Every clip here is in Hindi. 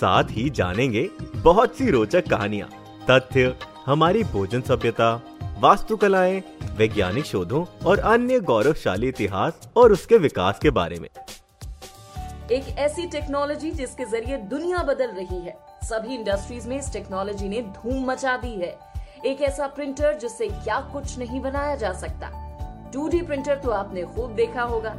साथ ही जानेंगे बहुत सी रोचक कहानियाँ, तथ्य, हमारी भोजन सभ्यता, वास्तुकलाएँ, वैज्ञानिक शोधों और अन्य गौरवशाली इतिहास और उसके विकास के बारे में। एक ऐसी टेक्नोलॉजी जिसके ज़रिए दुनिया बदल रही है। सभी इंडस्ट्रीज़ में इस टेक्नोलॉजी ने धूम मचा दी है। एक ऐसा प्रिंटर जिससे क्या कुछ नहीं बनाया जा सकता। 2D प्रिंटर तो आपने खूब देखा होगा।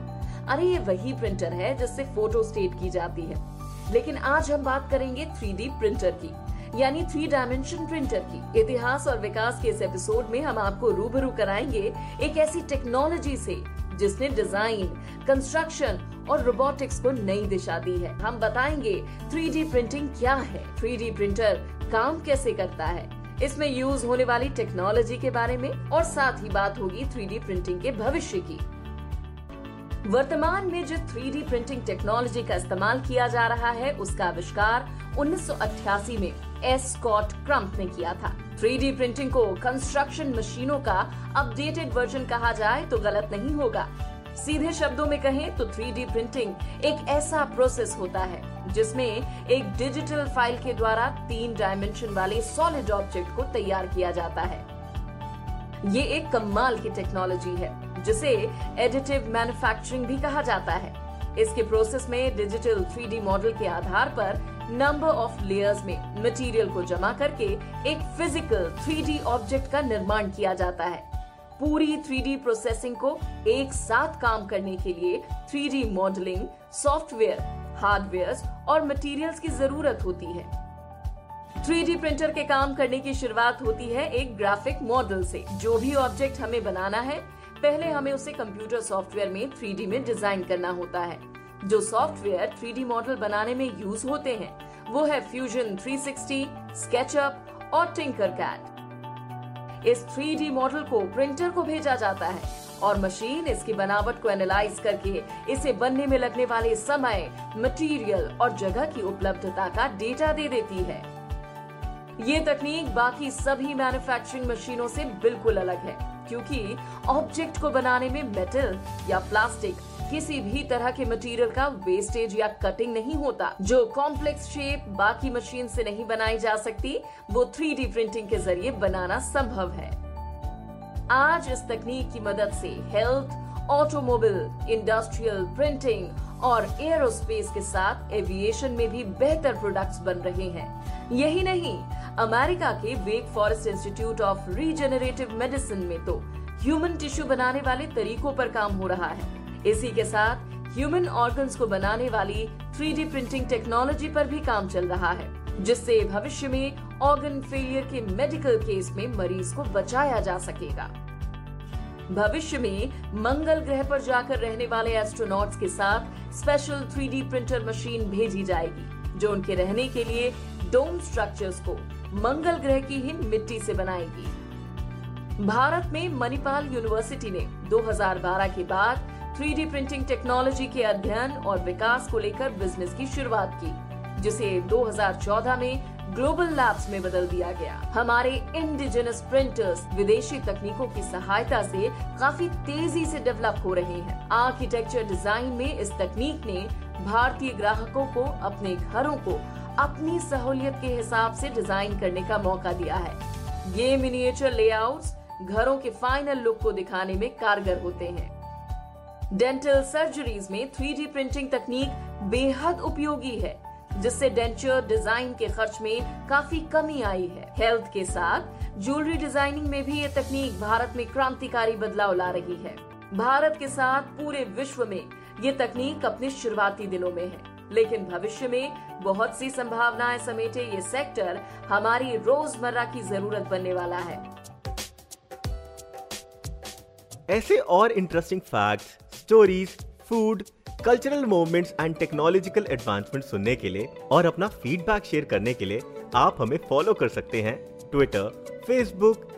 अरे, ये वही प्रिंटर है जिससे फ़ोटो स्टेट की जाती है। लेकिन आज हम बात करेंगे 3D प्रिंटर की, यानी थ्री डायमेंशन प्रिंटर की। इतिहास और विकास के इस एपिसोड में हम आपको रूबरू कराएँगे एक ऐसी टेक्नोलॉजी से, जिसने डिज़ाइन कंस्ट्रक्शन और रोबोटिक्स को नई दिशा दी है। हम बताएँगे 3D प्रिंटिंग क्या है 3D प्रिंटर काम कैसे करता है, इसमें यूज़ होने वाली टेक्नोलॉजी के बारे में, और साथ ही बात होगी 3D प्रिंटिंग के भविष्य की। वर्तमान में जो 3D प्रिंटिंग टेक्नोलॉजी का इस्तेमाल किया जा रहा है, उसका आविष्कार 1988 में एस स्कॉट क्रम्प ने किया था। 3D प्रिंटिंग को कंस्ट्रक्शन मशीनों का अपडेटेड वर्जन कहा जाए तो गलत नहीं होगा। सीधे शब्दों में कहें तो 3D प्रिंटिंग एक ऐसा प्रोसेस होता है, जिसमें एक डिजिटल फ़ाइल के द्वारा तीन डायमेंशन वाले सॉलिड ऑब्जेक्ट को तैयार किया जाता है। ये एक कमाल की टेक्नोलॉजी है। जिसे एडिटिव मैन्युफैक्चरिंग भी कहा जाता है। इसके प्रोसेस में डिजिटल थ्री मॉडल के आधार पर नंबर ऑफ़ लेयर्स में मटेरियल को जमा करके एक फ़िज़िकल थ्री ऑब्जेक्ट का निर्माण किया जाता है। पूरी थ्री प्रोसेसिंग को एक साथ काम करने के लिए थ्री मॉडलिंग सॉफ्टवेयर हार्डवेयर और मटेरियल्स की ज़रूरत होती है। 3D प्रिंटर के काम करने की शुरुआत होती है एक ग्राफिक मॉडल से। जो भी ऑब्जेक्ट हमें बनाना है पहले हमें उसे कंप्यूटर सॉफ्टवेयर में 3D में डिज़ाइन करना होता है। जो सॉफ्टवेयर 3D मॉडल बनाने में यूज़ होते हैं वो है फ्यूजन 360, स्केचअप और टिंकर कैट इस 3D मॉडल को प्रिंटर को भेजा जाता है और मशीन इसकी बनावट को एनालाइज करके इसे बनने में लगने वाले समय मटेरियल और जगह की उपलब्धता का डेटा दे देती है। ये तकनीक बाकी सभी मैन्युफैक्चरिंग मशीनों से बिल्कुल अलग है। क्योंकि ऑब्जेक्ट को बनाने में मेटल या प्लास्टिक किसी भी तरह के मटेरियल का वेस्टेज या कटिंग नहीं होता। जो कॉम्प्लेक्स शेप बाकी मशीन से नहीं बनाई जा सकती, वो थ्री प्रिंटिंग के ज़रिए बनाना संभव है। आज इस तकनीक की मदद से हेल्थ ऑटोमोबाइल इंडस्ट्रियल प्रिंटिंग और एरोस्पेस के साथ एविएशन में भी बेहतर प्रोडक्ट्स बन रहे हैं। यही नहीं अमेरिका के Wake Forest Institute of Regenerative Medicine में तो ह्यूमन टिश्यू बनाने वाले तरीकों पर काम हो रहा है। इसी के साथ ह्यूमन ऑर्गन्स को बनाने वाली थ्री प्रिंटिंग टेक्नोलॉजी पर भी काम चल रहा है, जिससे भविष्य में ऑर्गन फेलियर के मेडिकल केस में मरीज़ को बचाया जा सकेगा। भविष्य में मंगल ग्रह पर जाकर रहने वाले एस्ट्रोनॉट्स के साथ स्पेशल थ्री प्रिंटर मशीन भेजी जाएगी, जो उनके रहने के लिए डोम स्ट्रक्चर्स को मंगल ग्रह की ही मिट्टी से बनाएगी। भारत में मणिपाल यूनिवर्सिटी ने 2012 के बाद 3D प्रिंटिंग टेक्नोलॉजी के अध्ययन और विकास को लेकर बिज़नेस की शुरुआत की, जिसे 2014 में ग्लोबल लैब्स में बदल दिया गया। हमारे इंडिजिनस प्रिंटर्स विदेशी तकनीकों की सहायता से काफ़ी तेज़ी से डेवलप हो रहे हैं। आर्किटेक्चर डिज़ाइन में इस तकनीक ने भारतीय ग्राहकों को, अपने घरों को अपनी सहूलियत के हिसाब से डिज़ाइन करने का मौका दिया है। ये मिनिएचर लेआउट्स घरों के फाइनल लुक को दिखाने में कारगर होते हैं। डेंटल सर्जरीज में थ्री प्रिंटिंग तकनीक बेहद उपयोगी है, जिससे डेंचर डिज़ाइन के खर्च में काफ़ी कमी आई है। हेल्थ के साथ ज्वेलरी डिज़ाइनिंग में भी ये तकनीक भारत में क्रांतिकारी बदलाव ला रही है। भारत के साथ पूरे विश्व में ये तकनीक अपने शुरुआती दिनों में है, लेकिन भविष्य में बहुत सी संभावनाएँ समेटे ये सेक्टर हमारी रोज़मर्रा की ज़रूरत बनने वाला है। ऐसे और interesting fact stories food cultural movements and technological advancement सुनने के लिए और अपना फीडबैक शेयर करने के लिए आप हमें फॉलो कर सकते हैं Twitter Facebook